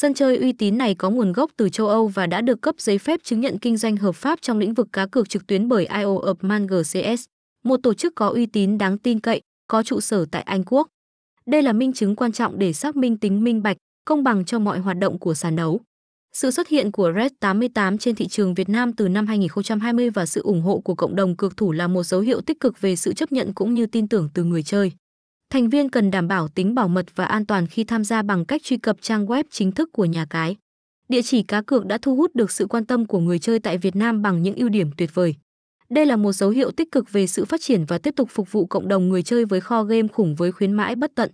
Sân chơi uy tín này có nguồn gốc từ châu Âu và đã được cấp giấy phép chứng nhận kinh doanh hợp pháp trong lĩnh vực cá cược trực tuyến bởi IO of Man GCS, một tổ chức có uy tín đáng tin cậy, có trụ sở tại Anh Quốc. Đây là minh chứng quan trọng để xác minh tính minh bạch, công bằng cho mọi hoạt động của sàn đấu. Sự xuất hiện của Red 88 trên thị trường Việt Nam từ năm 2020 và sự ủng hộ của cộng đồng cược thủ là một dấu hiệu tích cực về sự chấp nhận cũng như tin tưởng từ người chơi. Thành viên cần đảm bảo tính bảo mật và an toàn khi tham gia bằng cách truy cập trang web chính thức của nhà cái. Địa chỉ cá cược đã thu hút được sự quan tâm của người chơi tại Việt Nam bằng những ưu điểm tuyệt vời. Đây là một dấu hiệu tích cực về sự phát triển và tiếp tục phục vụ cộng đồng người chơi với kho game khủng với khuyến mãi bất tận.